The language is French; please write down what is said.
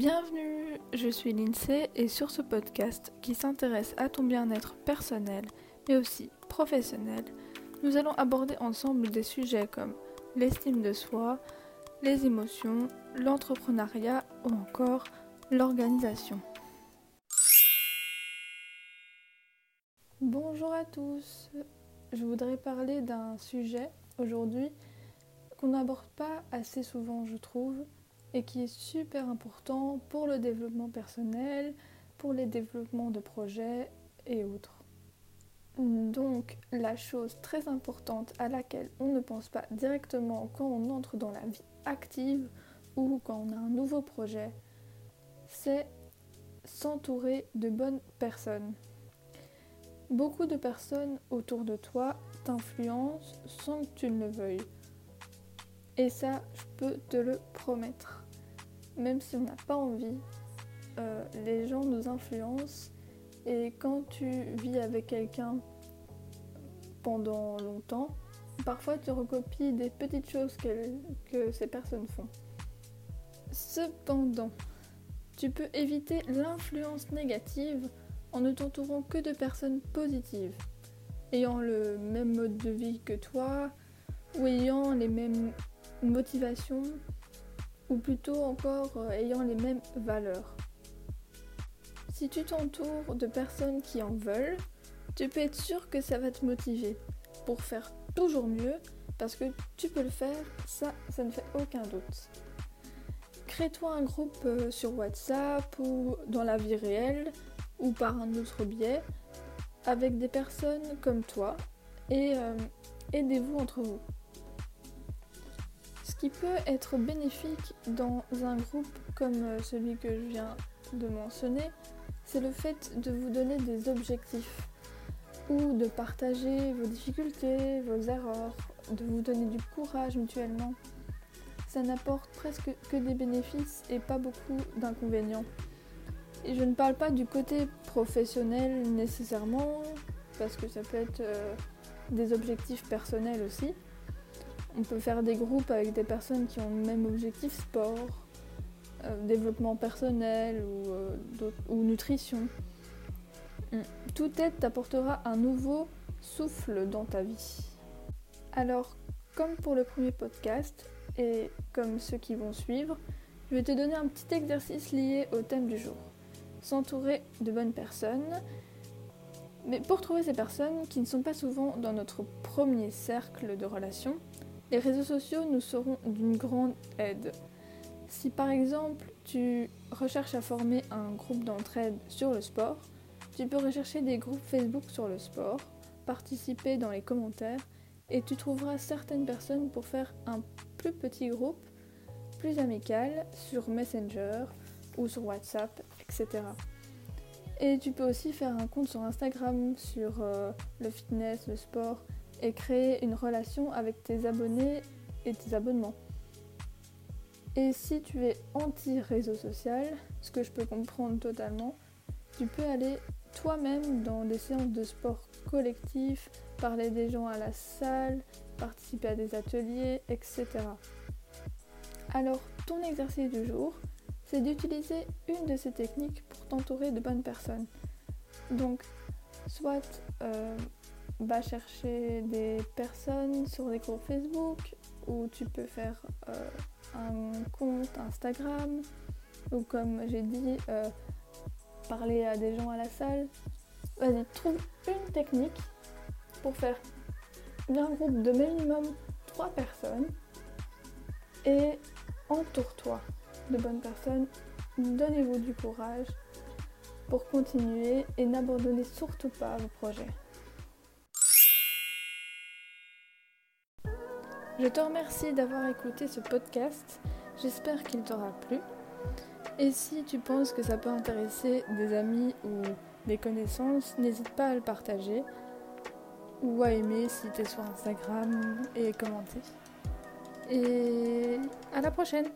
Bienvenue, je suis Lindsay et sur ce podcast qui s'intéresse à ton bien-être personnel mais aussi professionnel, nous allons aborder ensemble des sujets comme l'estime de soi, les émotions, l'entrepreneuriat ou encore l'organisation. Bonjour à tous, je voudrais parler d'un sujet aujourd'hui qu'on n'aborde pas assez souvent je trouve et qui est super important pour le développement personnel, pour les développements de projets et autres. Donc la chose très importante à laquelle on ne pense pas directement quand on entre dans la vie active ou quand on a un nouveau projet, c'est s'entourer de bonnes personnes. Beaucoup de personnes autour de toi t'influencent sans que tu ne le veuilles. Et ça, je te le promettre même si on n'a pas envie, euh, les gens nous influencent. Et quand tu vis avec quelqu'un pendant longtemps, parfois tu recopies des petites choses que ces personnes font. Cependant, tu peux éviter l'influence négative en ne t'entourant que de personnes positives, ayant le même mode de vie que toi ou ayant les mêmes motivations ou plutôt encore euh, ayant les mêmes valeurs. Si tu t'entoures de personnes qui en veulent, tu peux être sûr que ça va te motiver pour faire toujours mieux parce que tu peux le faire, ça, ça ne fait aucun doute. Crée-toi un groupe euh, sur WhatsApp ou dans la vie réelle ou par un autre biais avec des personnes comme toi et euh, aidez-vous entre vous qui peut être bénéfique dans un groupe comme euh, celui que je viens de mentionner, c'est le fait de vous donner des objectifs ou de partager vos difficultés, vos erreurs, de vous donner du courage mutuellement. Ça n'apporte presque que des bénéfices et pas beaucoup d'inconvénients. Et je ne parle pas du côté professionnel nécessairement, parce que ça peut être euh, des objectifs personnels aussi. On peut faire des groupes avec des personnes qui ont le même objectif sport, euh, développement personnel ou, euh, ou nutrition. Mm. Toute aide t'apportera un nouveau souffle dans ta vie. Alors, comme pour le premier podcast et comme ceux qui vont suivre, je vais te donner un petit exercice lié au thème du jour. S'entourer de bonnes personnes. Mais pour trouver ces personnes qui ne sont pas souvent dans notre premier cercle de relations, les réseaux sociaux nous seront d'une grande aide. Si par exemple tu recherches à former un groupe d'entraide sur le sport, tu peux rechercher des groupes Facebook sur le sport, participer dans les commentaires et tu trouveras certaines personnes pour faire un plus petit groupe, plus amical sur Messenger ou sur WhatsApp, etc. Et tu peux aussi faire un compte sur Instagram sur euh, le fitness, le sport et créer une relation avec tes abonnés et tes abonnements. Et si tu es anti-réseau social, ce que je peux comprendre totalement, tu peux aller toi-même dans des séances de sport collectif, parler des gens à la salle, participer à des ateliers, etc. Alors, ton exercice du jour, c'est d'utiliser une de ces techniques pour t'entourer de bonnes personnes. Donc, soit euh, va chercher des personnes sur des groupes Facebook ou tu peux faire euh, un compte Instagram ou comme j'ai dit, euh, parler à des gens à la salle. Vas-y, trouve une technique pour faire un groupe de minimum 3 personnes et entoure-toi de bonnes personnes. Donnez-vous du courage pour continuer et n'abandonnez surtout pas vos projets. Je te remercie d'avoir écouté ce podcast. J'espère qu'il t'aura plu. Et si tu penses que ça peut intéresser des amis ou des connaissances, n'hésite pas à le partager ou à aimer si tu es sur Instagram et commenter. Et à la prochaine